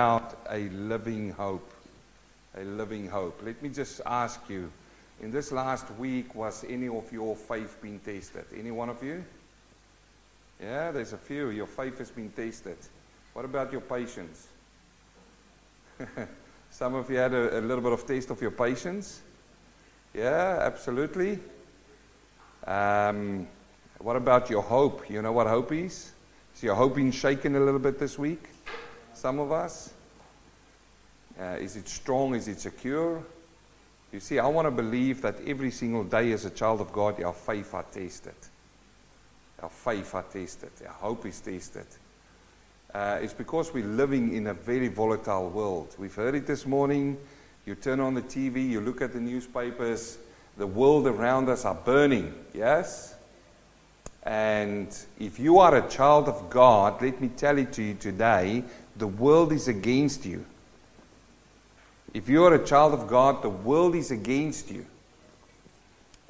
about a living hope. A living hope. Let me just ask you in this last week, was any of your faith being tested? Any one of you? Yeah, there's a few. Your faith has been tested. What about your patience? Some of you had a, a, little bit of taste of your patience. Yeah, absolutely. Um, what about your hope? You know what hope is? Is your hope being shaken a little bit this week? Some of us? Uh, is it strong? Is it secure? You see, I want to believe that every single day as a child of God, our faith are tested. Our faith are tested. Our hope is tested. Uh, it's because we're living in a very volatile world. We've heard it this morning. You turn on the TV, you look at the newspapers, the world around us are burning. Yes? And if you are a child of God, let me tell it to you today the world is against you. If you are a child of God, the world is against you.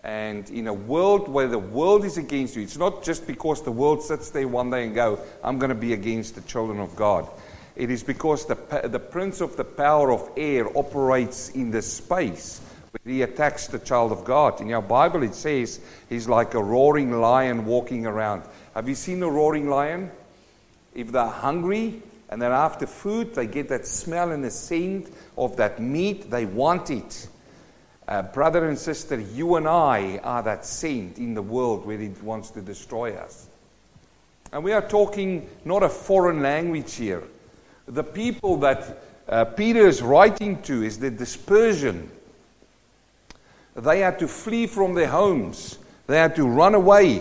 And in a world where the world is against you, it's not just because the world sits there one day and go, I'm going to be against the children of God. It is because the, the prince of the power of air operates in the space where he attacks the child of God. In our Bible, it says he's like a roaring lion walking around. Have you seen a roaring lion? If they're hungry, and then after food, they get that smell and the scent of that meat. They want it. Uh, brother and sister, you and I are that scent in the world where it wants to destroy us. And we are talking not a foreign language here. The people that uh, Peter is writing to is the dispersion. They had to flee from their homes, they had to run away.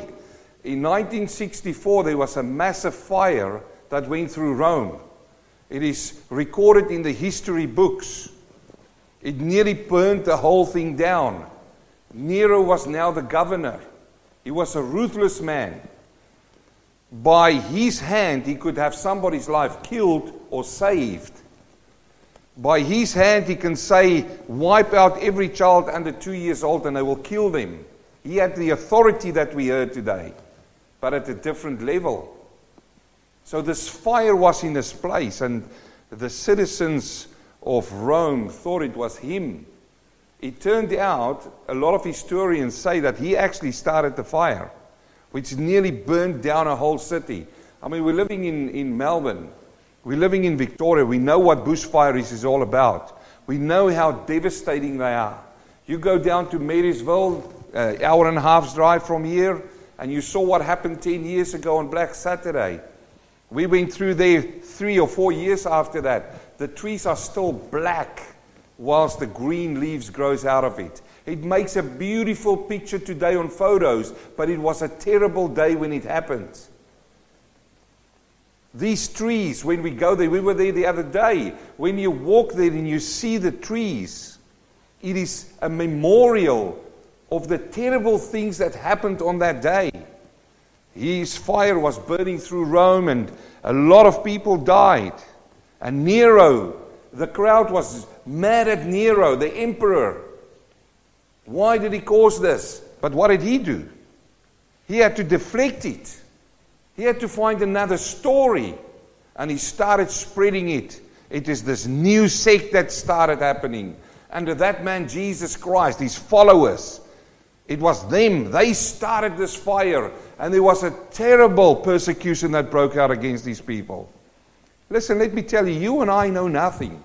In 1964, there was a massive fire that went through Rome. It is recorded in the history books. It nearly burned the whole thing down. Nero was now the governor. He was a ruthless man. By his hand, he could have somebody's life killed or saved. By his hand, he can say, wipe out every child under two years old and they will kill them. He had the authority that we heard today, but at a different level. So this fire was in this place, and the citizens of Rome thought it was him. It turned out, a lot of historians say that he actually started the fire, which nearly burned down a whole city. I mean, we're living in, in Melbourne, we're living in Victoria, we know what bushfires is all about, we know how devastating they are. You go down to Marysville, uh, hour and a half's drive from here, and you saw what happened 10 years ago on Black Saturday. We went through there three or four years after that. The trees are still black whilst the green leaves grows out of it. It makes a beautiful picture today on photos, but it was a terrible day when it happened. These trees, when we go there, we were there the other day. When you walk there and you see the trees, it is a memorial of the terrible things that happened on that day. His fire was burning through Rome, and a lot of people died. And Nero, the crowd was mad at Nero, the emperor. Why did he cause this? But what did he do? He had to deflect it. He had to find another story. And he started spreading it. It is this new sect that started happening. Under that man, Jesus Christ, his followers. It was them. They started this fire. And there was a terrible persecution that broke out against these people. Listen, let me tell you, you and I know nothing.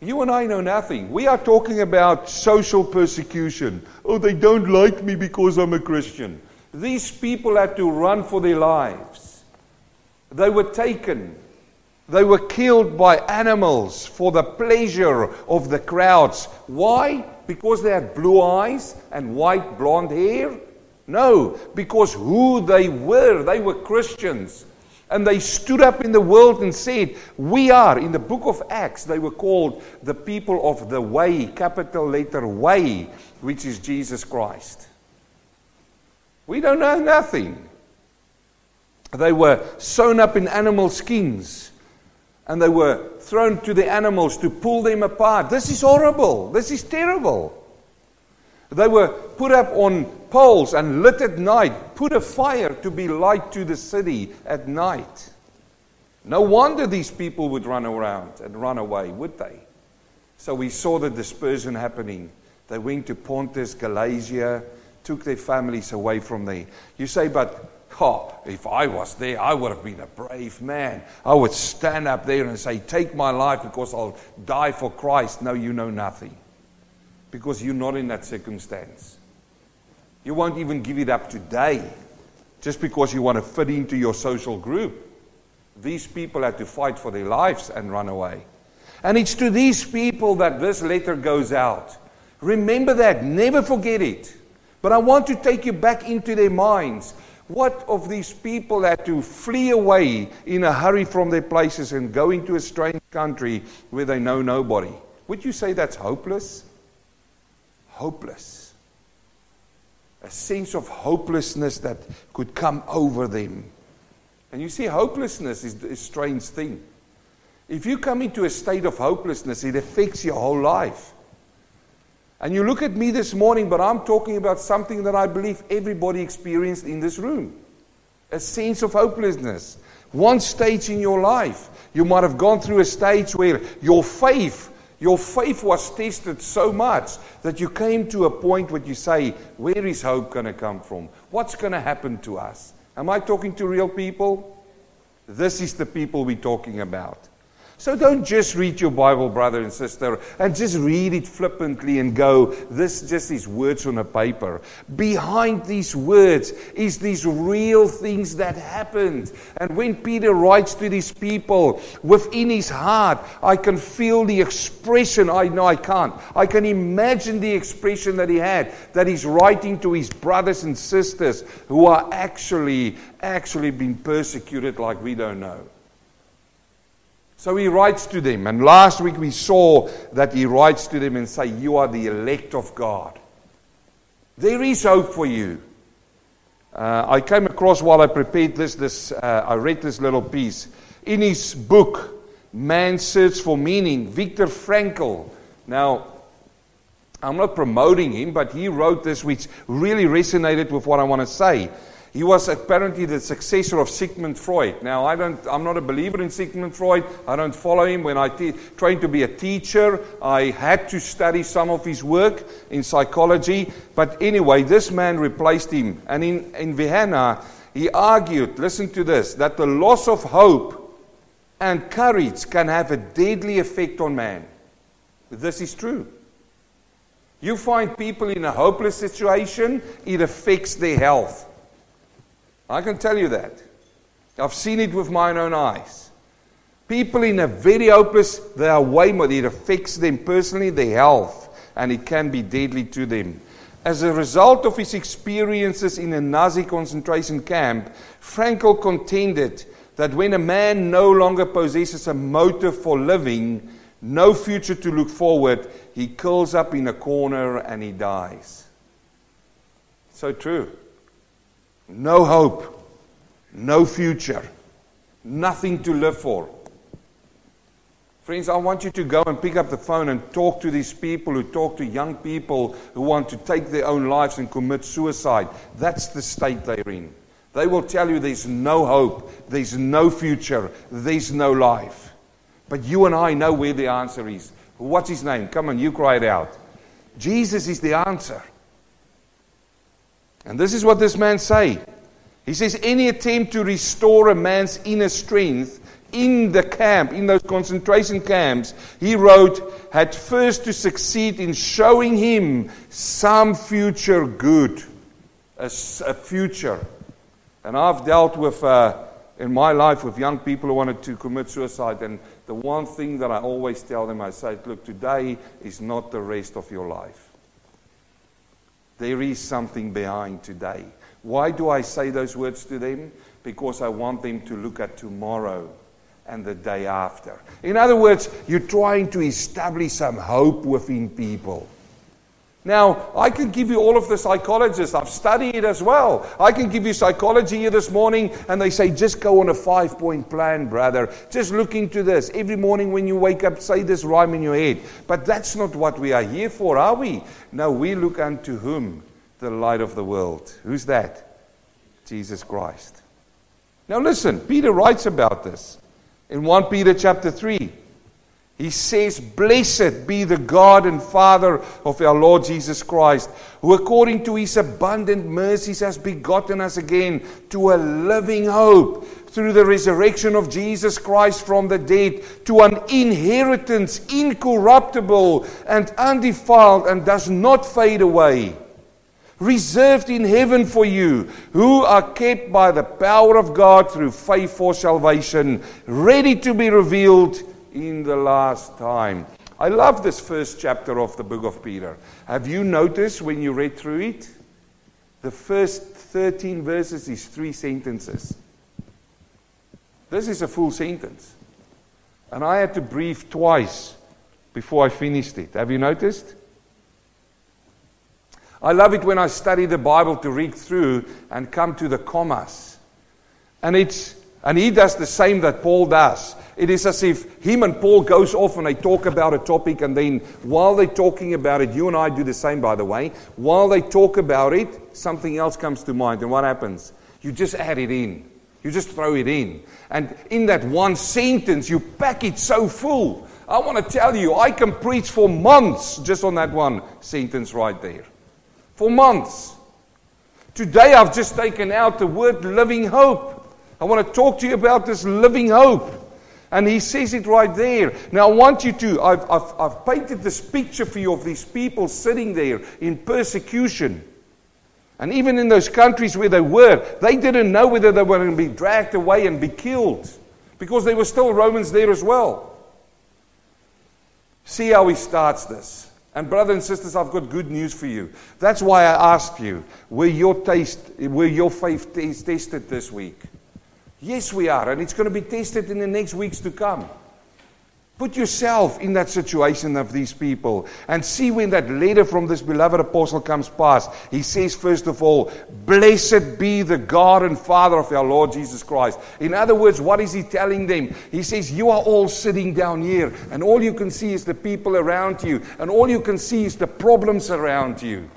You and I know nothing. We are talking about social persecution. Oh, they don't like me because I'm a Christian. These people had to run for their lives. They were taken. They were killed by animals for the pleasure of the crowds. Why? Because they had blue eyes and white blonde hair? No, because who they were, they were Christians. And they stood up in the world and said, We are, in the book of Acts, they were called the people of the way, capital letter way, which is Jesus Christ. We don't know nothing. They were sewn up in animal skins and they were thrown to the animals to pull them apart. This is horrible. This is terrible. They were put up on poles and lit at night, put a fire to be light to the city at night. No wonder these people would run around and run away, would they? So we saw the dispersion happening. They went to Pontus, Galatia, took their families away from there. You say, but if I was there, I would have been a brave man. I would stand up there and say, Take my life because I'll die for Christ. No, you know nothing. Because you're not in that circumstance. You won't even give it up today just because you want to fit into your social group. These people had to fight for their lives and run away. And it's to these people that this letter goes out. Remember that. Never forget it. But I want to take you back into their minds. What of these people had to flee away in a hurry from their places and go into a strange country where they know nobody? Would you say that's hopeless? Hopeless a sense of hopelessness that could come over them. And you see, hopelessness is a strange thing. If you come into a state of hopelessness, it affects your whole life. And you look at me this morning, but I'm talking about something that I believe everybody experienced in this room a sense of hopelessness. One stage in your life, you might have gone through a stage where your faith your faith was tested so much that you came to a point where you say, Where is hope going to come from? What's going to happen to us? Am I talking to real people? This is the people we're talking about. So don't just read your Bible, brother and sister, and just read it flippantly and go, this just is words on a paper. Behind these words is these real things that happened. And when Peter writes to these people, within his heart, I can feel the expression. I know I can't. I can imagine the expression that he had, that he's writing to his brothers and sisters who are actually, actually being persecuted like we don't know. So he writes to them. And last week we saw that he writes to them and say, You are the elect of God. There is hope for you. Uh, I came across while I prepared this, this uh, I read this little piece. In his book, Man's Search for Meaning, Viktor Frankl. Now, I'm not promoting him, but he wrote this, which really resonated with what I want to say. He was apparently the successor of Sigmund Freud. Now, I don't, I'm not a believer in Sigmund Freud. I don't follow him. When I te- trained to be a teacher, I had to study some of his work in psychology. But anyway, this man replaced him. And in, in Vienna, he argued, listen to this, that the loss of hope and courage can have a deadly effect on man. This is true. You find people in a hopeless situation, it affects their health. I can tell you that. I've seen it with my own eyes. People in a very hopeless, they are way more, it affects them personally, their health, and it can be deadly to them. As a result of his experiences in a Nazi concentration camp, Frankl contended that when a man no longer possesses a motive for living, no future to look forward, he curls up in a corner and he dies. So true. No hope, no future, nothing to live for. Friends, I want you to go and pick up the phone and talk to these people who talk to young people who want to take their own lives and commit suicide. That's the state they're in. They will tell you there's no hope, there's no future, there's no life. But you and I know where the answer is. What's his name? Come on, you cry it out. Jesus is the answer. And this is what this man say. He says any attempt to restore a man's inner strength in the camp, in those concentration camps, he wrote, had first to succeed in showing him some future good, a, a future. And I've dealt with, uh, in my life, with young people who wanted to commit suicide. And the one thing that I always tell them, I say, look, today is not the rest of your life. There is something behind today. Why do I say those words to them? Because I want them to look at tomorrow and the day after. In other words, you're trying to establish some hope within people. Now, I can give you all of the psychologists. I've studied it as well. I can give you psychology here this morning, and they say, just go on a five point plan, brother. Just look into this. Every morning when you wake up, say this rhyme in your head. But that's not what we are here for, are we? No, we look unto whom? The light of the world. Who's that? Jesus Christ. Now, listen, Peter writes about this. In 1 Peter chapter 3, he says, Blessed be the God and Father of our Lord Jesus Christ, who according to his abundant mercies has begotten us again to a living hope through the resurrection of Jesus Christ from the dead, to an inheritance incorruptible and undefiled and does not fade away reserved in heaven for you, who are kept by the power of God through faith for salvation, ready to be revealed in the last time. I love this first chapter of the book of Peter. Have you noticed when you read through it? The first 13 verses is three sentences. This is a full sentence. And I had to breathe twice before I finished it. Have you noticed? I love it when I study the Bible to read through and come to the commas. And it's and he does the same that Paul does. It is as if him and Paul goes off and they talk about a topic and then while they're talking about it, you and I do the same by the way, while they talk about it, something else comes to mind. And what happens? You just add it in. You just throw it in. And in that one sentence, you pack it so full. I want to tell you, I can preach for months just on that one sentence right there for months. Today I've just taken out the word living hope. I want to talk to you about this living hope. And he says it right there. Now, I want you to, I've, I've, I've painted this picture for you of these people sitting there in persecution. And even in those countries where they were, they didn't know whether they were going to be dragged away and be killed because there were still Romans there as well. See how he starts this. And brothers and sisters, I've got good news for you. That's why I asked you, were your taste, were your faith tested this week? Yes, we are, and it's going to be tested in the next weeks to come. Put yourself in that situation of these people and see when that letter from this beloved apostle comes past. He says, first of all, Blessed be the God and Father of our Lord Jesus Christ. In other words, what is he telling them? He says, You are all sitting down here, and all you can see is the people around you, and all you can see is the problems around you.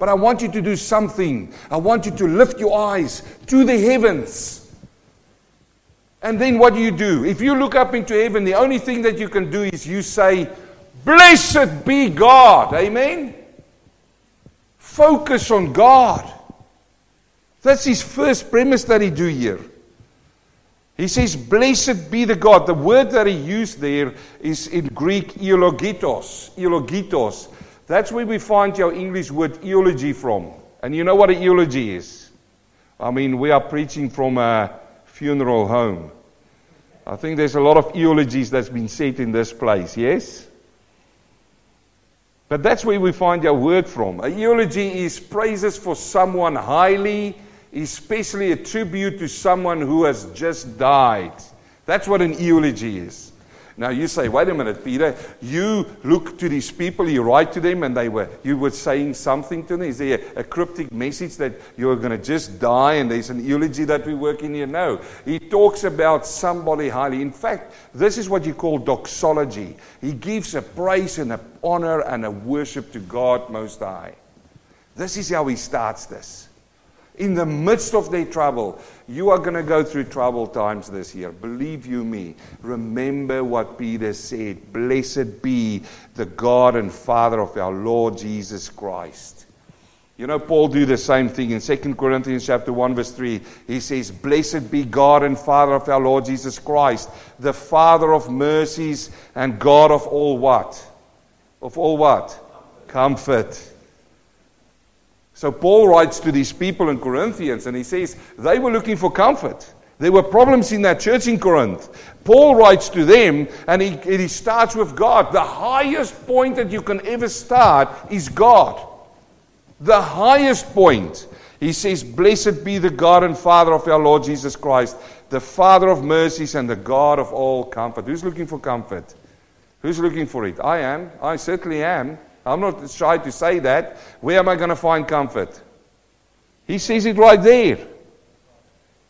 But I want you to do something. I want you to lift your eyes to the heavens. And then what do you do? If you look up into heaven, the only thing that you can do is you say, Blessed be God. Amen? Focus on God. That's his first premise that he do here. He says, Blessed be the God. The word that he used there is in Greek, eulogitos. Eulogitos. That's where we find our English word eulogy from. And you know what a eulogy is? I mean, we are preaching from a funeral home. I think there's a lot of eulogies that's been said in this place, yes? But that's where we find our word from. A eulogy is praises for someone highly, especially a tribute to someone who has just died. That's what an eulogy is. Now you say, wait a minute, Peter, you look to these people, you write to them, and they were you were saying something to them. Is there a, a cryptic message that you're going to just die and there's an eulogy that we work in here? No. He talks about somebody highly. In fact, this is what you call doxology. He gives a praise and an honor and a worship to God Most High. This is how he starts this in the midst of their trouble. You are going to go through troubled times this year. Believe you me. Remember what Peter said. Blessed be the God and Father of our Lord Jesus Christ. You know, Paul do the same thing in 2 Corinthians chapter 1, verse 3. He says, Blessed be God and Father of our Lord Jesus Christ, the Father of mercies and God of all what? Of all what? Comfort so Paul writes to these people in Corinthians and he says they were looking for comfort. There were problems in that church in Corinth. Paul writes to them and he, he starts with God. The highest point that you can ever start is God. The highest point. He says, Blessed be the God and Father of our Lord Jesus Christ, the Father of mercies and the God of all comfort. Who's looking for comfort? Who's looking for it? I am. I certainly am. I'm not shy to say that. Where am I going to find comfort? He says it right there.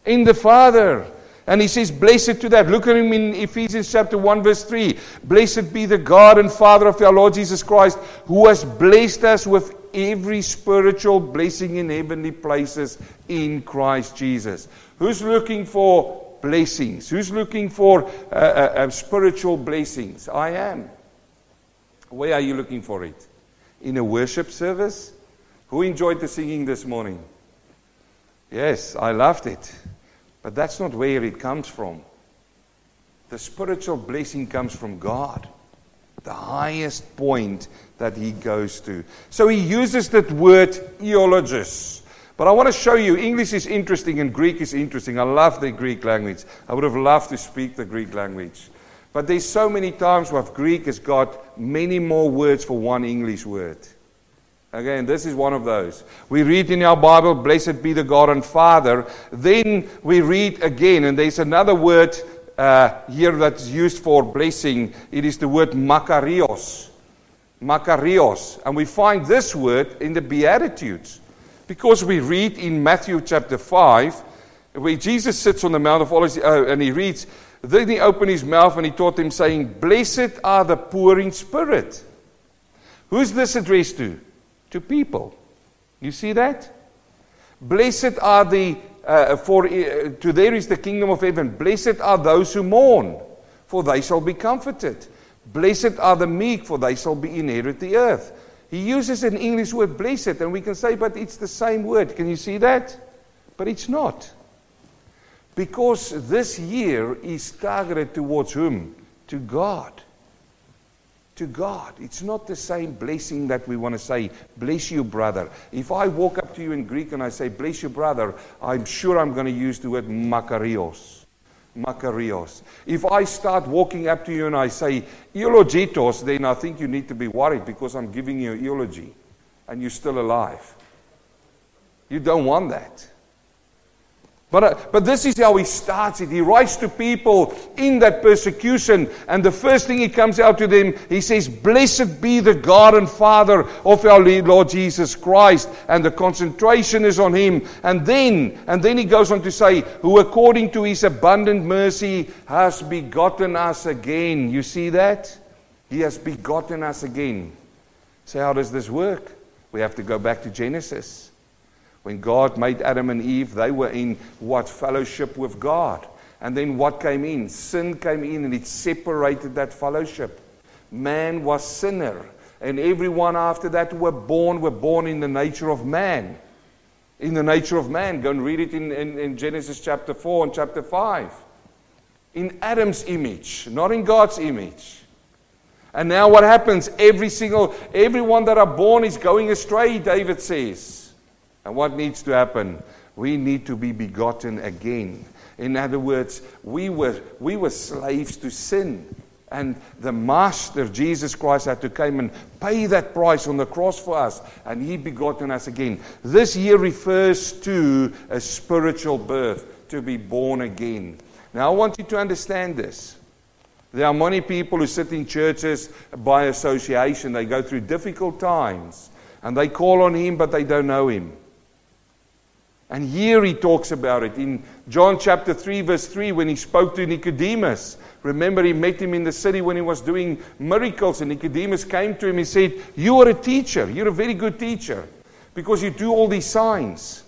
In the Father. And he says, Blessed to that. Look at him in Ephesians chapter 1, verse 3. Blessed be the God and Father of our Lord Jesus Christ, who has blessed us with every spiritual blessing in heavenly places in Christ Jesus. Who's looking for blessings? Who's looking for uh, uh, uh, spiritual blessings? I am. Where are you looking for it? In a worship service? Who enjoyed the singing this morning? Yes, I loved it. But that's not where it comes from. The spiritual blessing comes from God, the highest point that He goes to. So He uses that word eulogitos. But I want to show you English is interesting and Greek is interesting. I love the Greek language. I would have loved to speak the Greek language. But there's so many times where Greek has got many more words for one English word. Again, this is one of those. We read in our Bible, Blessed be the God and Father. Then we read again, and there's another word uh, here that's used for blessing. It is the word Makarios. Makarios. And we find this word in the Beatitudes. Because we read in Matthew chapter 5, where Jesus sits on the Mount of Olives uh, and he reads, Then he opened his mouth and he taught them, saying, Blessed are the poor in spirit. Who's this addressed to? to people. You see that? Blessed are the, uh, for uh, to there is the kingdom of heaven. Blessed are those who mourn, for they shall be comforted. Blessed are the meek, for they shall be inherit the earth. He uses an English word blessed, and we can say, but it's the same word. Can you see that? But it's not. Because this year is targeted towards whom? To God to God. It's not the same blessing that we want to say, bless you, brother. If I walk up to you in Greek and I say, bless you, brother, I'm sure I'm going to use the word makarios. Makarios. If I start walking up to you and I say, eulogitos, then I think you need to be worried because I'm giving you eulogy and you're still alive. You don't want that. But, uh, but this is how he starts it. He writes to people in that persecution, and the first thing he comes out to them, he says, Blessed be the God and Father of our Lord Jesus Christ. And the concentration is on him. And then, and then he goes on to say, Who according to his abundant mercy has begotten us again. You see that? He has begotten us again. So, how does this work? We have to go back to Genesis. When God made Adam and Eve, they were in what? Fellowship with God. And then what came in? Sin came in and it separated that fellowship. Man was sinner. And everyone after that were born were born in the nature of man. In the nature of man. Go and read it in, in, in Genesis chapter 4 and chapter 5. In Adam's image, not in God's image. And now what happens? Every single, everyone that are born is going astray, David says. And what needs to happen? We need to be begotten again. In other words, we were, we were slaves to sin. And the Master, Jesus Christ, had to come and pay that price on the cross for us. And He begotten us again. This year refers to a spiritual birth, to be born again. Now, I want you to understand this. There are many people who sit in churches by association. They go through difficult times. And they call on Him, but they don't know Him. And here he talks about it in John chapter 3, verse 3, when he spoke to Nicodemus. Remember, he met him in the city when he was doing miracles, and Nicodemus came to him and said, You are a teacher. You're a very good teacher because you do all these signs.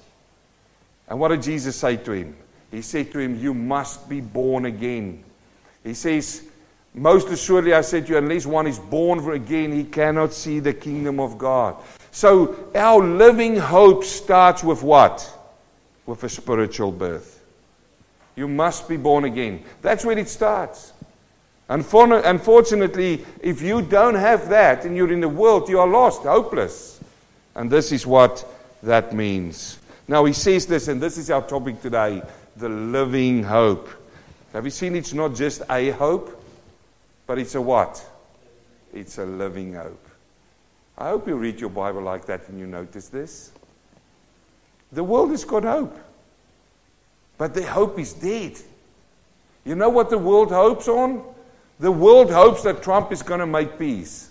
And what did Jesus say to him? He said to him, You must be born again. He says, Most assuredly, I said to you, unless one is born again, he cannot see the kingdom of God. So our living hope starts with what? With a spiritual birth. You must be born again. That's where it starts. Unfortunately, if you don't have that and you're in the world, you are lost, hopeless. And this is what that means. Now, he says this, and this is our topic today the living hope. Have you seen it's not just a hope, but it's a what? It's a living hope. I hope you read your Bible like that and you notice this. The world has got hope. But their hope is dead. You know what the world hopes on? The world hopes that Trump is going to make peace.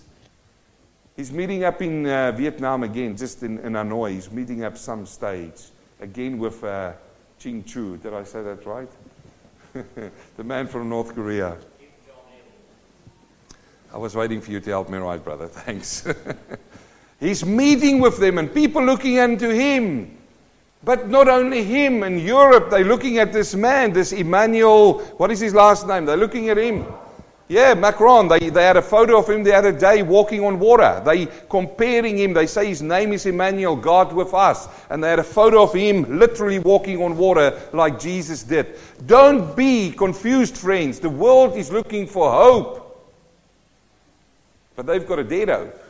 He's meeting up in uh, Vietnam again, just in, in, Hanoi. He's meeting up some stage again with uh, Ching Chu. Did I say that right? the man from North Korea. I was waiting for you to help me right, brother. Thanks. He's meeting with them and people looking unto him. But not only him in Europe, they're looking at this man, this Emmanuel, what is his last name? They're looking at him. Yeah, Macron, they, they had a photo of him the other day walking on water. They comparing him. They say his name is Emmanuel, God with us. And they had a photo of him literally walking on water like Jesus did. Don't be confused, friends. The world is looking for hope. But they've got a dead hope.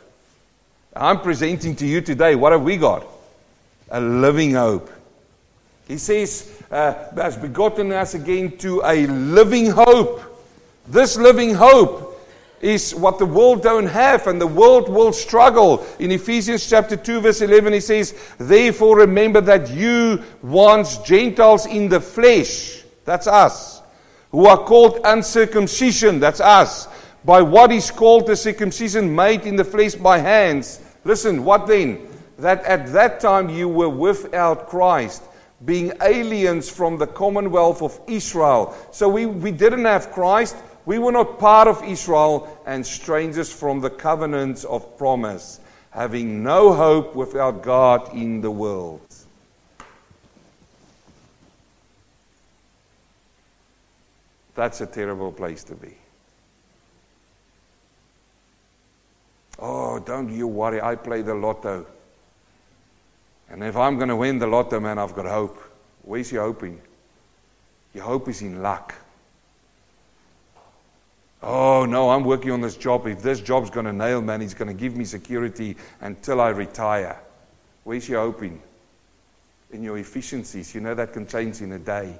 I'm presenting to you today, what have we got? A living hope. He says, uh, has begotten us again to a living hope this living hope is what the world don't have and the world will struggle. In Ephesians chapter 2 verse 11 he says, "Therefore remember that you once Gentiles in the flesh, that's us, who are called uncircumcision, that's us, by what is called the circumcision made in the flesh by hands." Listen, what then? That at that time you were without Christ being aliens from the commonwealth of Israel. So we, we didn't have Christ. We were not part of Israel and strangers from the covenants of promise, having no hope without God in the world. That's a terrible place to be. Oh, don't you worry, I play the lotto. And if I'm going to win the lotto, man, I've got hope. Where's your hoping? Your hope is in luck. Oh, no, I'm working on this job. If this job's going to nail, man, he's going to give me security until I retire. Where's your hope In In your efficiencies. You know that can change in a day.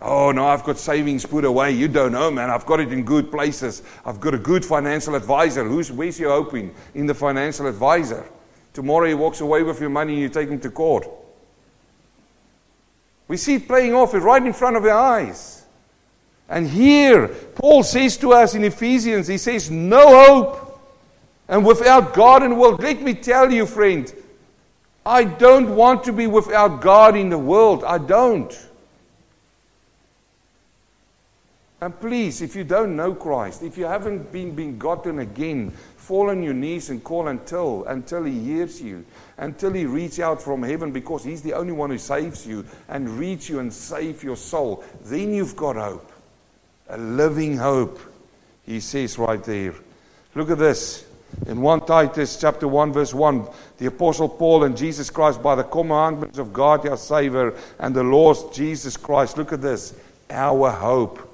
Oh, no, I've got savings put away. You don't know, man. I've got it in good places. I've got a good financial advisor. Who's, where's your hope in? In the financial advisor. Tomorrow he walks away with your money and you take him to court. We see it playing off right in front of our eyes. And here, Paul says to us in Ephesians, he says, No hope. And without God in the world, let me tell you, friend, I don't want to be without God in the world. I don't. And please, if you don't know Christ, if you haven't been begotten again, fall on your knees and call until until He hears you, until He reaches out from heaven, because He's the only one who saves you and reach you and save your soul. Then you've got hope a living hope, he says right there. Look at this. In 1 Titus chapter 1 verse 1, the apostle Paul and Jesus Christ by the commandments of God our Savior and the Lord Jesus Christ. Look at this. Our hope.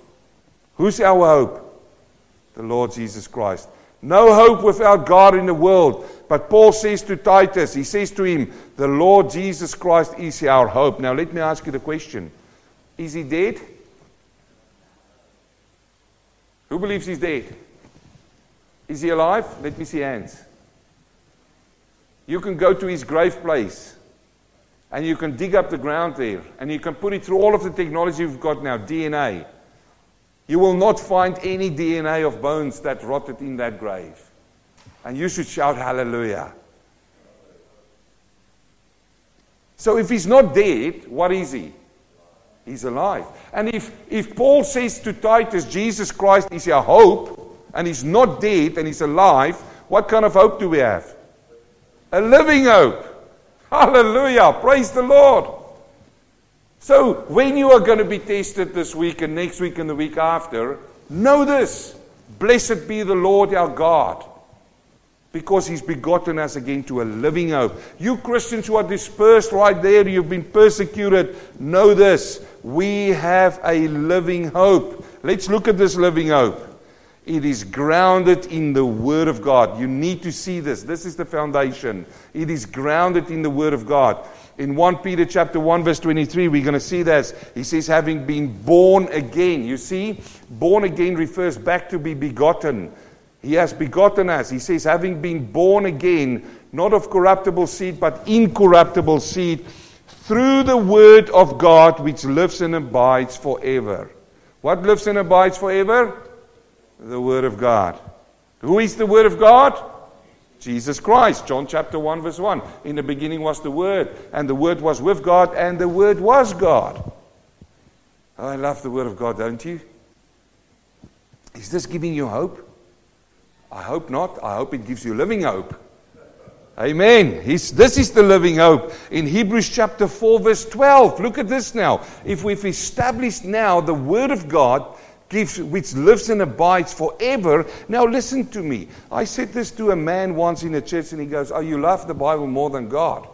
Who's our hope? The Lord Jesus Christ. No hope without God in the world. But Paul says to Titus, he says to him, the Lord Jesus Christ is our hope. Now let me ask you the question. Is he dead? Who believes he's dead? Is he alive? Let me see hands. You can go to his grave place and you can dig up the ground there and you can put it through all of the technology we've got now, DNA. You will not find any DNA of bones that rotted in that grave. And you should shout hallelujah. So if he's not dead, what is he? He's alive. And if, if Paul says to Titus, Jesus Christ is your hope, and he's not dead and he's alive, what kind of hope do we have? A living hope. Hallelujah. Praise the Lord. So, when you are going to be tested this week and next week and the week after, know this Blessed be the Lord our God because he's begotten us again to a living hope. You Christians who are dispersed right there, you've been persecuted, know this. We have a living hope. Let's look at this living hope. It is grounded in the Word of God. You need to see this. This is the foundation. It is grounded in the Word of God. In 1 Peter chapter 1, verse 23, we're going to see this. He says, having been born again. You see, born again refers back to be begotten. He has begotten us. He says, having been born again, not of corruptible seed, but incorruptible seed, through the word of God which lives and abides forever. What lives and abides forever? The word of God. Who is the word of God? Jesus Christ. John chapter 1, verse 1. In the beginning was the Word, and the Word was with God, and the Word was God. I love the Word of God, don't you? Is this giving you hope? I hope not. I hope it gives you living hope. Amen. He's, this is the living hope in Hebrews chapter 4, verse 12. Look at this now. If we've established now the Word of God, gives, which lives and abides forever. Now, listen to me. I said this to a man once in a church, and he goes, Oh, you love the Bible more than God.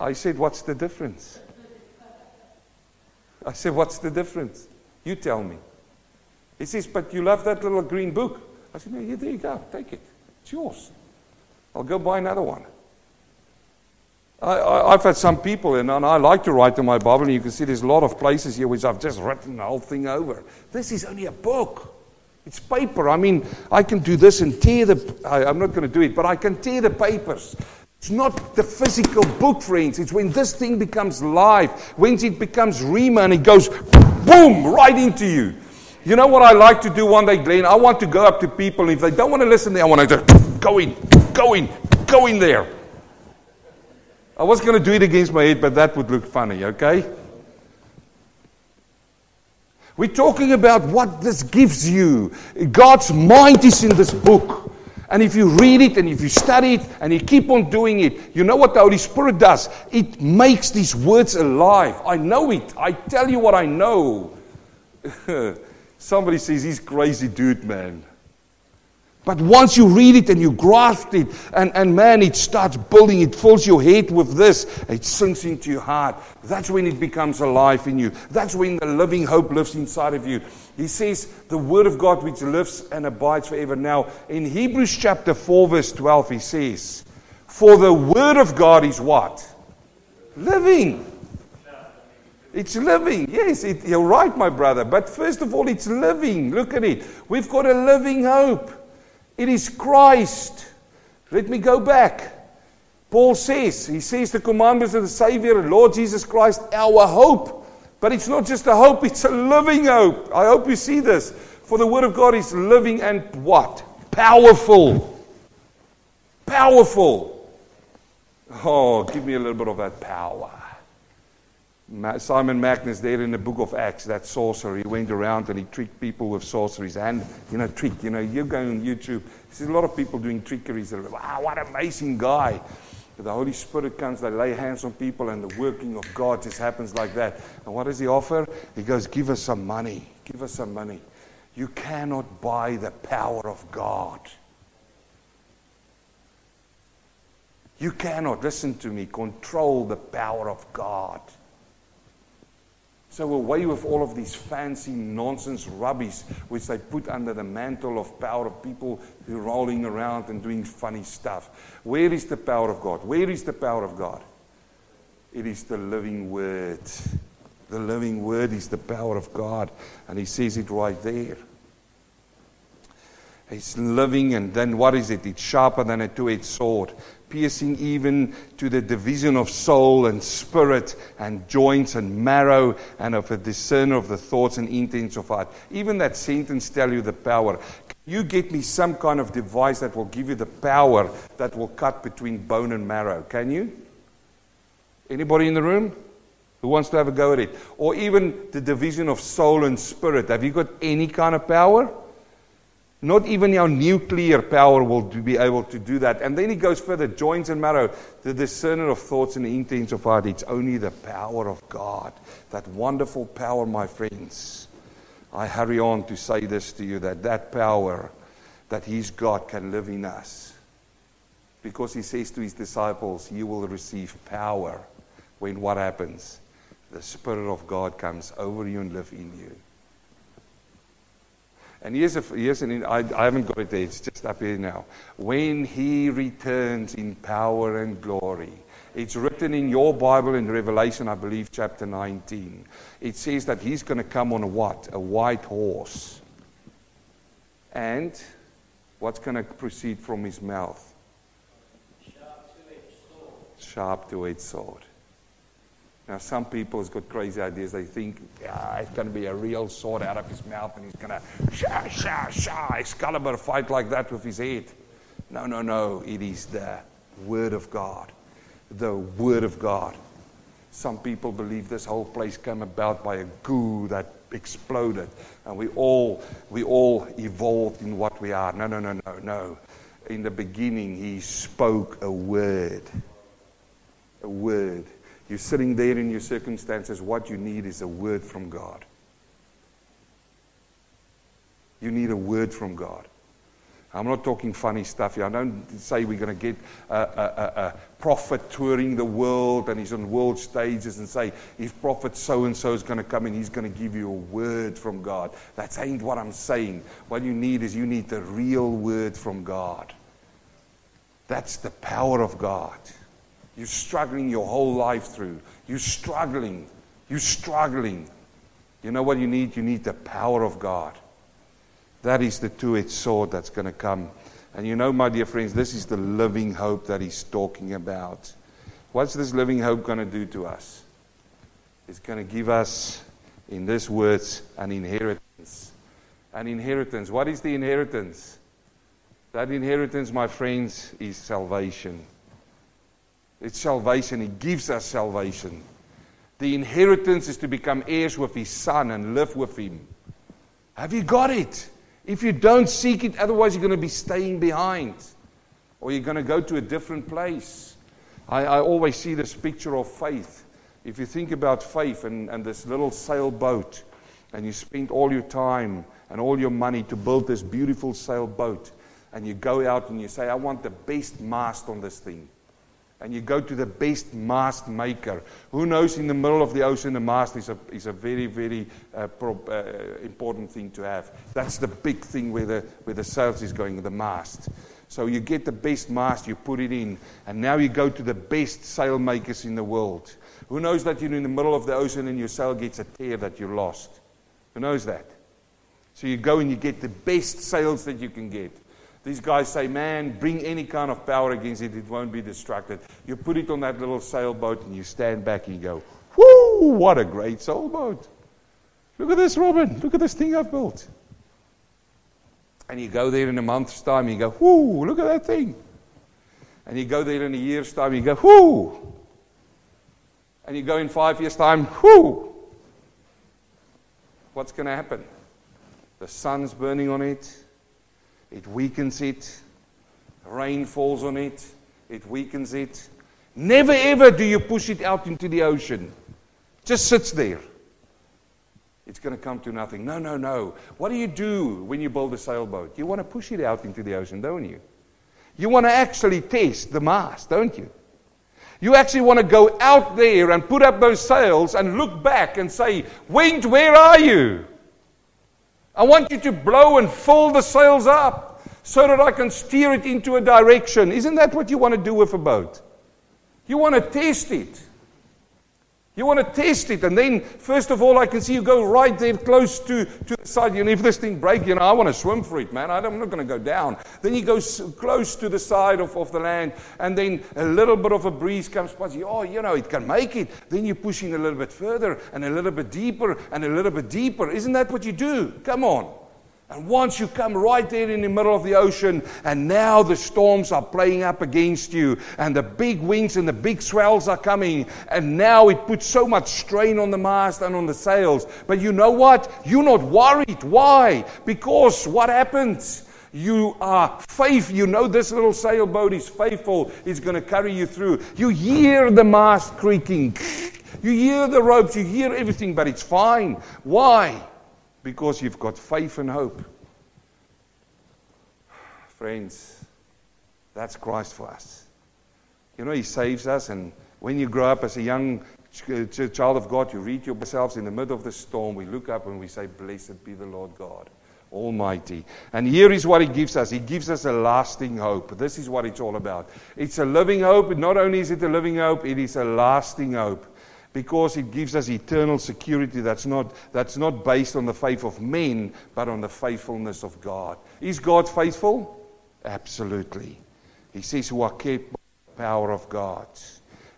I said, What's the difference? I said, What's the difference? You tell me. He says, But you love that little green book. I said, No, here, there you go. Take it. It's yours. I'll go buy another one. I, have had some people, and, and I like to write in my Bible, and you can see there's a lot of places here which I've just written the whole thing over. This is only a book. It's paper. I mean, I can do this and tear the. I, I'm not going to do it, but I can tear the papers. It's not the physical book, friends. It's when this thing becomes live, when it becomes Rhema and it goes boom right into you. You know what I like to do one day, Glenn? I want to go up to people, if they don't want to listen, I want to just go in, go in, go in there. I was going to do it against my head, but that would look funny, okay? We're talking about what this gives you. God's mind is in this book. And if you read it and if you study it and you keep on doing it, you know what the Holy Spirit does? It makes these words alive. I know it. I tell you what I know. Somebody says, he's crazy dude, man. But once you read it and you grasp it, and, and man, it starts building, it fills your head with this, it sinks into your heart. That's when it becomes alive in you. That's when the living hope lives inside of you. He says, the word of God which lives and abides forever. Now, in Hebrews chapter 4, verse 12, he says, For the word of God is what? Living. It's living. Yes, it, you're right, my brother. But first of all, it's living. Look at it. We've got a living hope. It is Christ. Let me go back. Paul says, he says the commandments of the Savior, Lord Jesus Christ, our hope. But it's not just a hope, it's a living hope. I hope you see this. For the Word of God is living and what? Powerful. Powerful. Oh, give me a little bit of that power. Simon Magnus, there in the book of Acts, that sorcerer, he went around and he tricked people with sorceries and, you know, trick. You know, you go on YouTube, there's a lot of people doing trickeries. Wow, what an amazing guy. But the Holy Spirit comes, they lay hands on people, and the working of God just happens like that. And what does he offer? He goes, Give us some money. Give us some money. You cannot buy the power of God. You cannot, listen to me, control the power of God. So away with all of these fancy nonsense rubbish which they put under the mantle of power of people rolling around and doing funny stuff. Where is the power of God? Where is the power of God? It is the living word. The living word is the power of God. And he says it right there. It's living, and then what is it? It's sharper than a two edged sword, piercing even to the division of soul and spirit and joints and marrow and of a discerner of the thoughts and intents of heart. Even that sentence tell you the power. Can you get me some kind of device that will give you the power that will cut between bone and marrow? Can you? Anybody in the room? Who wants to have a go at it? Or even the division of soul and spirit. Have you got any kind of power? Not even our nuclear power will be able to do that. And then he goes further joints and marrow, the discerner of thoughts and the intents of heart. It's only the power of God. That wonderful power, my friends. I hurry on to say this to you that that power that He's got can live in us. Because He says to His disciples, You will receive power when what happens? The Spirit of God comes over you and live in you. And here's, a, here's an, I, I haven't got it there, it's just up here now. When he returns in power and glory, it's written in your Bible in Revelation, I believe, chapter 19. It says that he's going to come on a what? A white horse. And what's going to proceed from his mouth? Sharp two-edged sword. Sharp two-edged sword. Now, some people have got crazy ideas. They think yeah, it's going to be a real sword out of his mouth and he's going to sha, sha, sha, Excalibur fight like that with his head. No, no, no. It is the Word of God. The Word of God. Some people believe this whole place came about by a goo that exploded and we all, we all evolved in what we are. No, no, no, no, no. in the beginning, He spoke a word. A word. You're sitting there in your circumstances. What you need is a word from God. You need a word from God. I'm not talking funny stuff here. I don't say we're going to get a, a, a, a, prophet touring the world and he's on world stages and say, if prophet so and so is going to come and he's going to give you a word from God. That ain't what I'm saying. What you need is you need the real word from God. That's the power of God. You're struggling your whole life through. You're struggling. You're struggling. You know what you need? You need the power of God. That is the two edged sword that's going to come. And you know, my dear friends, this is the living hope that he's talking about. What's this living hope going to do to us? It's going to give us, in this words, an inheritance. An inheritance. What is the inheritance? That inheritance, my friends, is salvation. It's salvation. He gives us salvation. The inheritance is to become heirs with his son and live with him. Have you got it? If you don't seek it, otherwise you're going to be staying behind or you're going to go to a different place. I, I always see this picture of faith. If you think about faith and, and this little sailboat, and you spend all your time and all your money to build this beautiful sailboat, and you go out and you say, I want the best mast on this thing and you go to the best mast maker. Who knows in the middle of the ocean, the mast is a, is a very, very uh, uh, important thing to have. That's the big thing where the, where the sails is going, the mast. So you get the best mast, you put it in, and now you go to the best sail makers in the world. Who knows that you're in the middle of the ocean and your sail gets a tear that you lost? Who knows that? So you go and you get the best sails that you can get. These guys say, man, bring any kind of power against it, it won't be distracted. You put it on that little sailboat and you stand back and you go, whoo, what a great sailboat. Look at this, Robin. Look at this thing I've built. And you go there in a month's time and you go, whoo, look at that thing. And you go there in a year's time and you go, whoo. And you go in five years' time, whoo. What's going to happen? The sun's burning on it it weakens it. Rain falls on it. It weakens it. Never ever do you push it out into the ocean. Just sits there. It's going to come to nothing. No, no, no. What do you do when you build a sailboat? You want to push it out into the ocean, don't you? You want to actually test the mast, don't you? You actually want to go out there and put up those sails and look back and say, Wind, where are you? I want you to blow and fill the sails up so that I can steer it into a direction. Isn't that what you want to do with a boat? You want to test it. You want to test it, and then first of all, I can see you go right there close to, to the side. You know, if this thing breaks, you know, I want to swim for it, man. I'm not going to go down. Then you go close to the side of, of the land, and then a little bit of a breeze comes past you. Oh, you know, it can make it. Then you're pushing a little bit further, and a little bit deeper, and a little bit deeper. Isn't that what you do? Come on. And once you come right there in the middle of the ocean, and now the storms are playing up against you, and the big winds and the big swells are coming, and now it puts so much strain on the mast and on the sails. But you know what? You're not worried. Why? Because what happens? You are faith. You know this little sailboat is faithful. It's going to carry you through. You hear the mast creaking. You hear the ropes. You hear everything, but it's fine. Why? Because you've got faith and hope. Friends, that's Christ for us. You know, He saves us, and when you grow up as a young child of God, you read yourselves in the middle of the storm. We look up and we say, Blessed be the Lord God. Almighty. And here is what He gives us He gives us a lasting hope. This is what it's all about. It's a living hope. Not only is it a living hope, it is a lasting hope because it gives us eternal security that's not, that's not based on the faith of men, but on the faithfulness of God. Is God faithful? Absolutely. He says, who are kept by the power of God.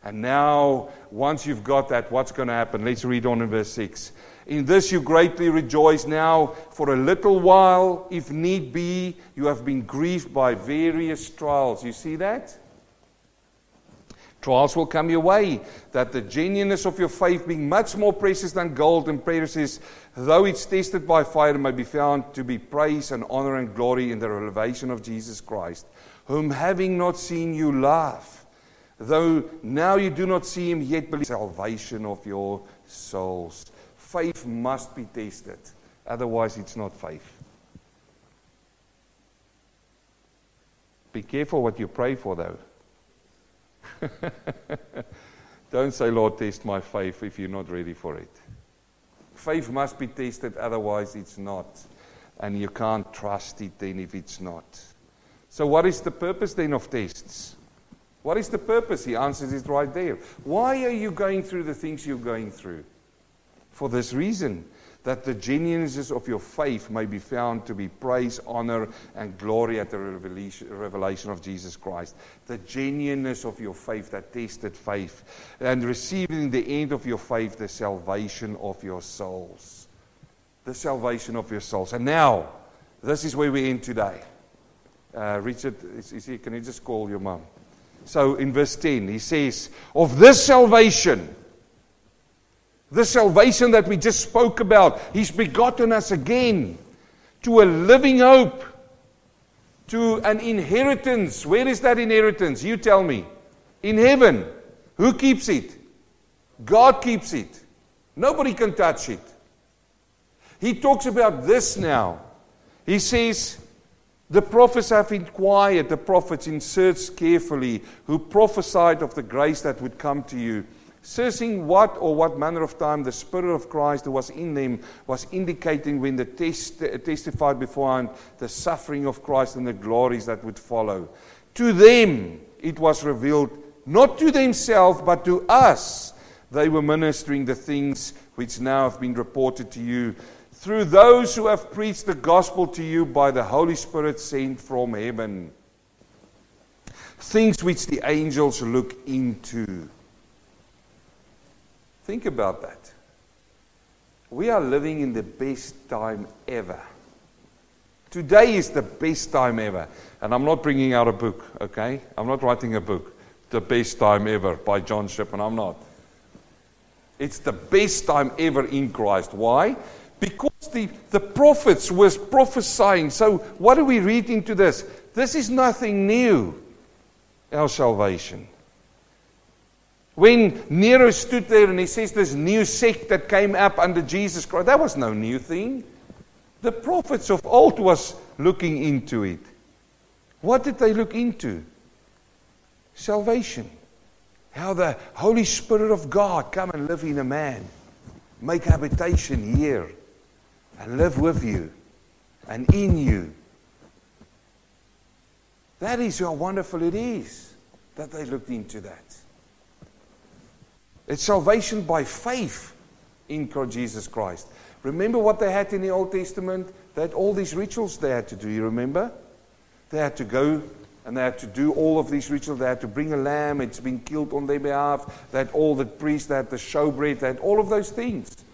And now, once you've got that, what's going to happen? Let's read on in verse 6. In this you greatly rejoice now, for a little while, if need be, you have been grieved by various trials. You see that? Trials will come your way, that the genuineness of your faith, being much more precious than gold and precious, though it's tested by fire, may be found to be praise and honor and glory in the revelation of Jesus Christ, whom having not seen you laugh, though now you do not see him, yet believe salvation of your souls. Faith must be tested, otherwise, it's not faith. Be careful what you pray for, though. Don't say, Lord, test my faith if you're not ready for it. Faith must be tested, otherwise, it's not. And you can't trust it then if it's not. So, what is the purpose then of tests? What is the purpose? He answers it right there. Why are you going through the things you're going through? For this reason that the genuineness of your faith may be found to be praise, honor, and glory at the revelation of Jesus Christ. The genuineness of your faith, that tested faith, and receiving the end of your faith, the salvation of your souls. The salvation of your souls. And now, this is where we end today. Uh, Richard, is, is he, can you just call your mum? So in verse 10, he says, Of this salvation, the salvation that we just spoke about, He's begotten us again to a living hope, to an inheritance. Where is that inheritance? You tell me. In heaven. Who keeps it? God keeps it. Nobody can touch it. He talks about this now. He says, The prophets have inquired, the prophets in search carefully, who prophesied of the grace that would come to you Searching what or what manner of time the Spirit of Christ who was in them was indicating when the test, uh, testified beforehand the suffering of Christ and the glories that would follow. To them it was revealed, not to themselves, but to us. They were ministering the things which now have been reported to you through those who have preached the gospel to you by the Holy Spirit sent from heaven. Things which the angels look into. Think about that. We are living in the best time ever. Today is the best time ever. And I'm not bringing out a book, okay? I'm not writing a book, The Best Time Ever by John Shipman. I'm not. It's the best time ever in Christ. Why? Because the, the prophets was prophesying. So what do we read into this? This is nothing new, our salvation. When Nero stood there and he says this new sect that came up under Jesus Christ, that was no new thing. The prophets of old was looking into it. What did they look into? Salvation. How the Holy Spirit of God come and live in a man. Make habitation here. And live with you. And in you. That is how wonderful it is that they looked into that. It's salvation by faith in Jesus Christ. Remember what they had in the Old Testament? They had all these rituals they had to do. You remember? They had to go and they had to do all of these rituals. They had to bring a lamb, it's been killed on their behalf. Had all the priests, they had the showbread, they had all of those things.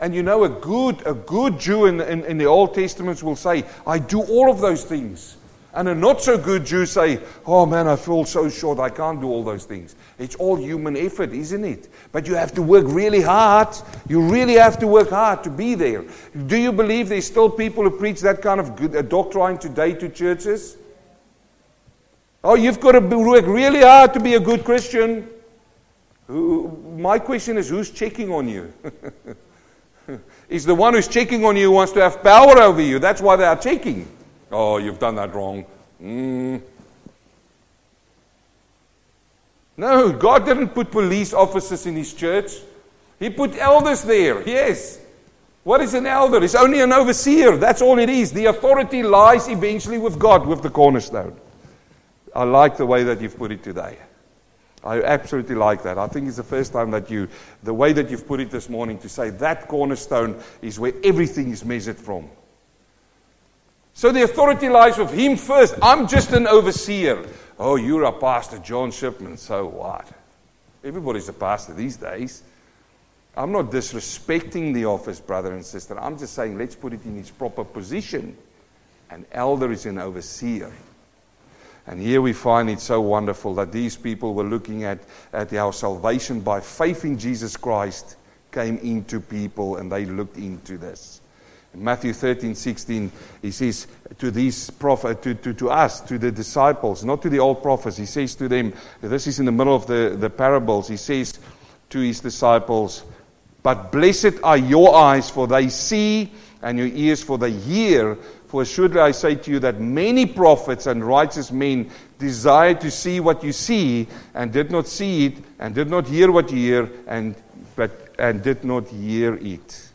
And you know, a good, a good Jew in, in, in the Old Testament will say, I do all of those things. And a not so good Jew say, Oh man, I feel so short, I can't do all those things. It's all human effort, isn't it? But you have to work really hard. You really have to work hard to be there. Do you believe there's still people who preach that kind of good, uh, doctrine today to churches? Oh, you've got to work really hard to be a good Christian. My question is who's checking on you? is the one who's checking on you wants to have power over you. That's why they are checking. Oh, you've done that wrong. Mm. No, God didn't put police officers in his church. He put elders there. Yes. What is an elder? It's only an overseer. That's all it is. The authority lies eventually with God, with the cornerstone. I like the way that you've put it today. I absolutely like that. I think it's the first time that you, the way that you've put it this morning, to say that cornerstone is where everything is measured from. So the authority lies with him first. I'm just an overseer. Oh, you're a pastor, John Shipman. So what? Everybody's a pastor these days. I'm not disrespecting the office, brother and sister. I'm just saying let's put it in its proper position. An elder is an overseer. And here we find it so wonderful that these people were looking at, at how salvation by faith in Jesus Christ came into people and they looked into this. In Matthew 13, 16, he says to these prophet, to, to, to us, to the disciples, not to the old prophets, he says to them, this is in the middle of the, the parables, he says to his disciples, But blessed are your eyes, for they see, and your ears, for they hear. For assuredly I say to you that many prophets and righteous men desired to see what you see, and did not see it, and did not hear what you hear, and, but, and did not hear it.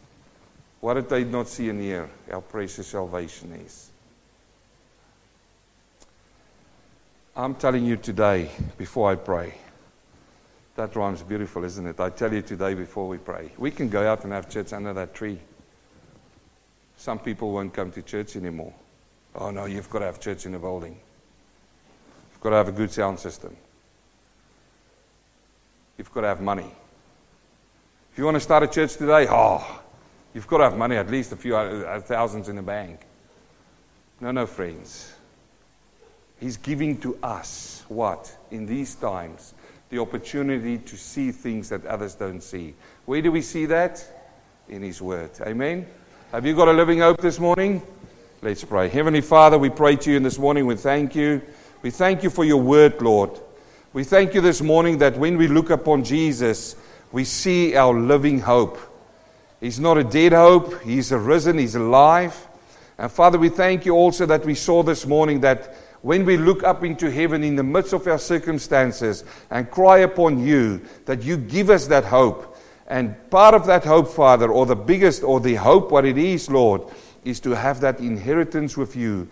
What did they not see and hear? How precious salvation is. I'm telling you today, before I pray, that rhymes beautiful, isn't it? I tell you today before we pray. We can go out and have church under that tree. Some people won't come to church anymore. Oh no, you've got to have church in a building. You've got to have a good sound system. You've got to have money. If you want to start a church today, oh, you've got to have money, at least a few uh, thousands in the bank. No, no, friends. He's giving to us what? In these times, the opportunity to see things that others don't see. Where do we see that? In His Word. Amen. Have you got a living hope this morning? Let's pray. Heavenly Father, we pray to you this morning. We thank you. We thank you for your word, Lord. We thank you this morning that when we look upon Jesus, we see our living hope. He's not a dead hope, He's a risen, He's alive. And Father, we thank you also that we saw this morning that when we look up into heaven in the midst of our circumstances and cry upon you, that you give us that hope. And part of that hope, Father, or the biggest, or the hope, what it is, Lord, is to have that inheritance with you,